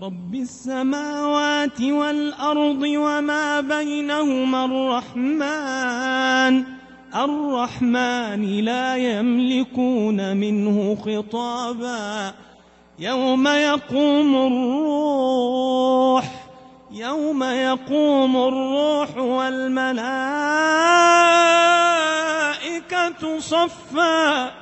رب السماوات والأرض وما بينهما الرحمن. الرحمن لا يملكون منه خطابا. يوم يقوم الروح يوم يقوم الروح والملائكة صفا.